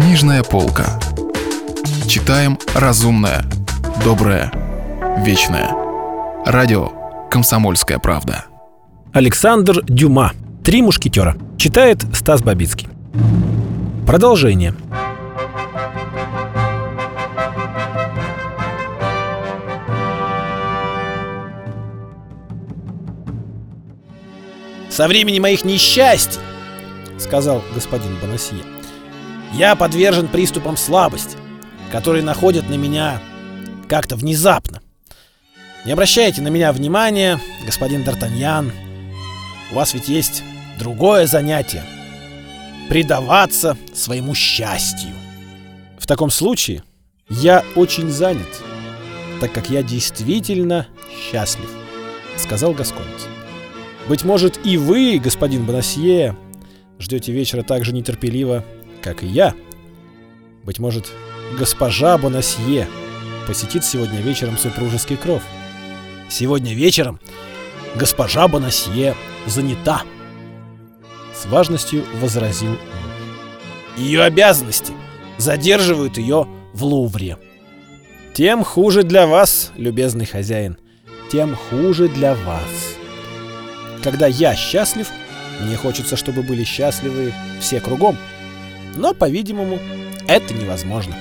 Книжная полка. Читаем разумное, доброе, вечное. Радио «Комсомольская правда». Александр Дюма. «Три мушкетера». Читает Стас Бабицкий. Продолжение. Со времени моих несчастий, сказал господин Бонасье, я подвержен приступам слабости, которые находят на меня как-то внезапно. Не обращайте на меня внимания, господин Д'Артаньян. У вас ведь есть другое занятие — предаваться своему счастью. В таком случае я очень занят, так как я действительно счастлив, сказал Гасконец. Быть может, и вы, господин Бонасье, ждете вечера так же нетерпеливо, как и я. Быть может, госпожа Бонасье посетит сегодня вечером супружеский кров. Сегодня вечером госпожа Бонасье занята. С важностью возразил. Ее обязанности задерживают ее в Лувре. Тем хуже для вас, любезный хозяин, тем хуже для вас. Когда я счастлив, мне хочется, чтобы были счастливы все кругом. Но, по-видимому, это невозможно.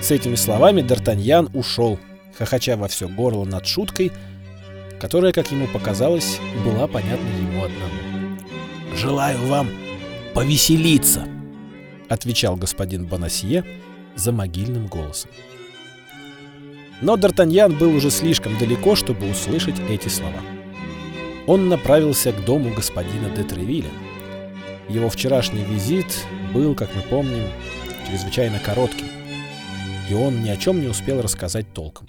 С этими словами Д'Артаньян ушел, хохоча во все горло над шуткой, которая, как ему показалось, была понятна ему одному. «Желаю вам повеселиться», — отвечал господин Бонасье за могильным голосом. Но Д'Артаньян был уже слишком далеко, чтобы услышать эти слова он направился к дому господина де Тревиля. Его вчерашний визит был, как мы помним, чрезвычайно коротким, и он ни о чем не успел рассказать толком.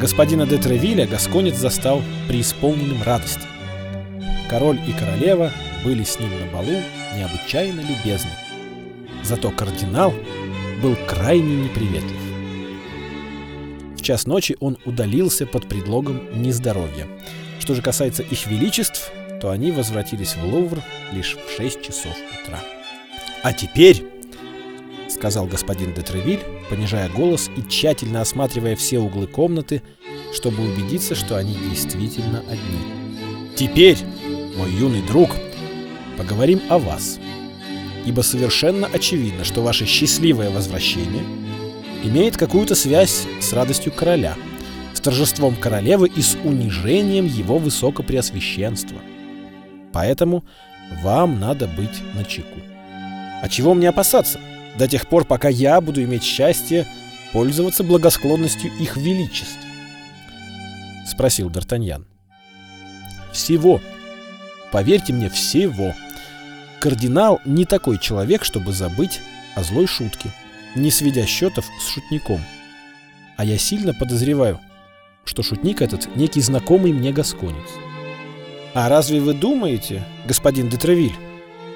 Господина де Тревиля Гасконец застал преисполненным радости. Король и королева были с ним на балу необычайно любезны. Зато кардинал был крайне неприветлив. В час ночи он удалился под предлогом нездоровья – что же касается их величеств, то они возвратились в Лувр лишь в 6 часов утра. «А теперь», — сказал господин де Тревиль, понижая голос и тщательно осматривая все углы комнаты, чтобы убедиться, что они действительно одни. «Теперь, мой юный друг, поговорим о вас, ибо совершенно очевидно, что ваше счастливое возвращение имеет какую-то связь с радостью короля — торжеством королевы и с унижением его высокопреосвященства. Поэтому вам надо быть начеку. А чего мне опасаться? До тех пор, пока я буду иметь счастье пользоваться благосклонностью их величеств. Спросил Д'Артаньян. Всего. Поверьте мне, всего. Кардинал не такой человек, чтобы забыть о злой шутке, не сведя счетов с шутником. А я сильно подозреваю, что шутник этот некий знакомый мне гасконец. А разве вы думаете, господин Детревиль,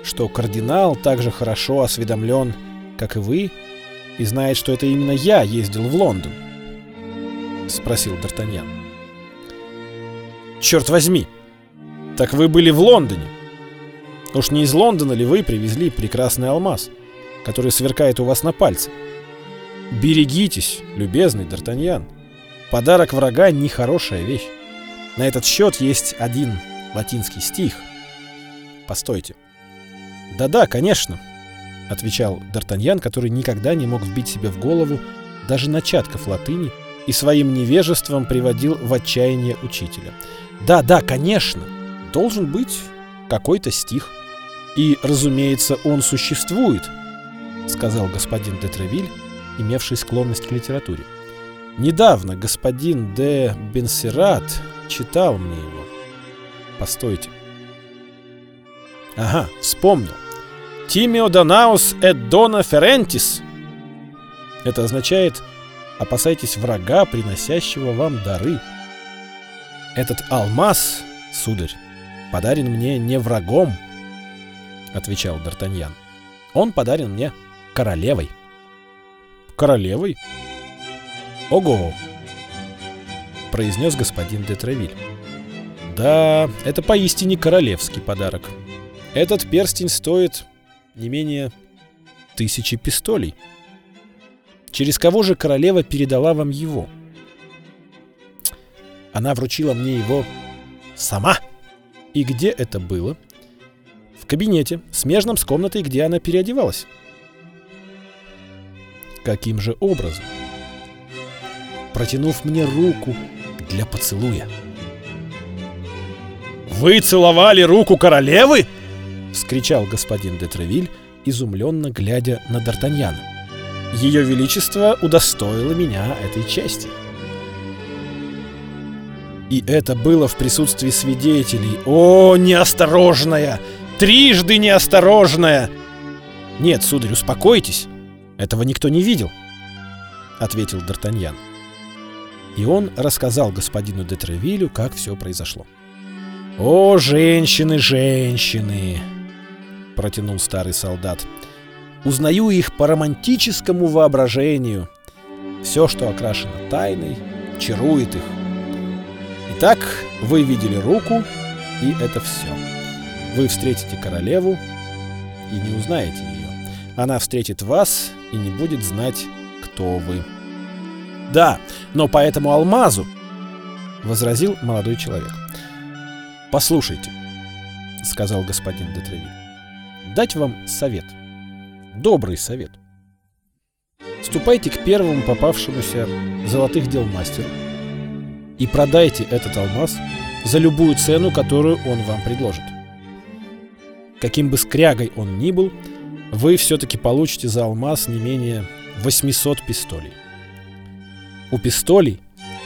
что кардинал так же хорошо осведомлен, как и вы, и знает, что это именно я ездил в Лондон? Спросил Д'Артаньян. Черт возьми! Так вы были в Лондоне. Уж не из Лондона ли вы привезли прекрасный алмаз, который сверкает у вас на пальце? Берегитесь, любезный Д'Артаньян. Подарок врага — нехорошая вещь. На этот счет есть один латинский стих. Постойте. Да-да, конечно, — отвечал Д'Артаньян, который никогда не мог вбить себе в голову даже начатков латыни и своим невежеством приводил в отчаяние учителя. Да-да, конечно, должен быть какой-то стих. И, разумеется, он существует, — сказал господин де Тревиль, имевший склонность к литературе. — Недавно господин де Бенсерат читал мне его. Постойте. Ага, вспомнил. Тимио Данаус эт ферентис. Это означает «опасайтесь врага, приносящего вам дары». Этот алмаз, сударь, подарен мне не врагом, отвечал Д'Артаньян. Он подарен мне королевой. Королевой? «Ого!» — произнес господин де Тревиль. «Да, это поистине королевский подарок. Этот перстень стоит не менее тысячи пистолей. Через кого же королева передала вам его? Она вручила мне его сама. И где это было? В кабинете, смежном с комнатой, где она переодевалась. Каким же образом? Протянув мне руку для поцелуя. «Вы целовали руку королевы?» — вскричал господин де Тревиль, изумленно глядя на Д'Артаньяна. «Ее Величество удостоило меня этой чести». И это было в присутствии свидетелей. О, неосторожная! Трижды неосторожная! Нет, сударь, успокойтесь. Этого никто не видел, — ответил Д'Артаньян. И он рассказал господину де как все произошло. «О, женщины, женщины!» — протянул старый солдат. «Узнаю их по романтическому воображению. Все, что окрашено тайной, чарует их. Итак, вы видели руку, и это все. Вы встретите королеву и не узнаете ее. Она встретит вас и не будет знать, кто вы. Да, но по этому алмазу, возразил молодой человек. Послушайте, сказал господин Детревиль, дать вам совет. Добрый совет. Ступайте к первому попавшемуся золотых дел мастеру и продайте этот алмаз за любую цену, которую он вам предложит. Каким бы скрягой он ни был, вы все-таки получите за алмаз не менее 800 пистолей. У пистолей,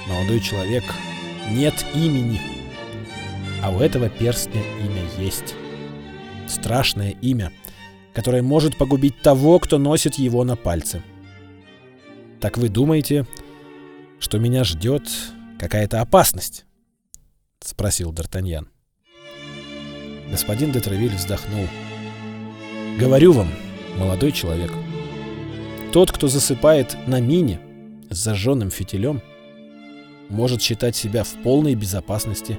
молодой человек, нет имени, а у этого перстня имя есть. Страшное имя, которое может погубить того, кто носит его на пальце. Так вы думаете, что меня ждет какая-то опасность? — спросил Д'Артаньян. Господин де Травиль вздохнул. «Говорю вам, молодой человек, тот, кто засыпает на мине с зажженным фитилем, может считать себя в полной безопасности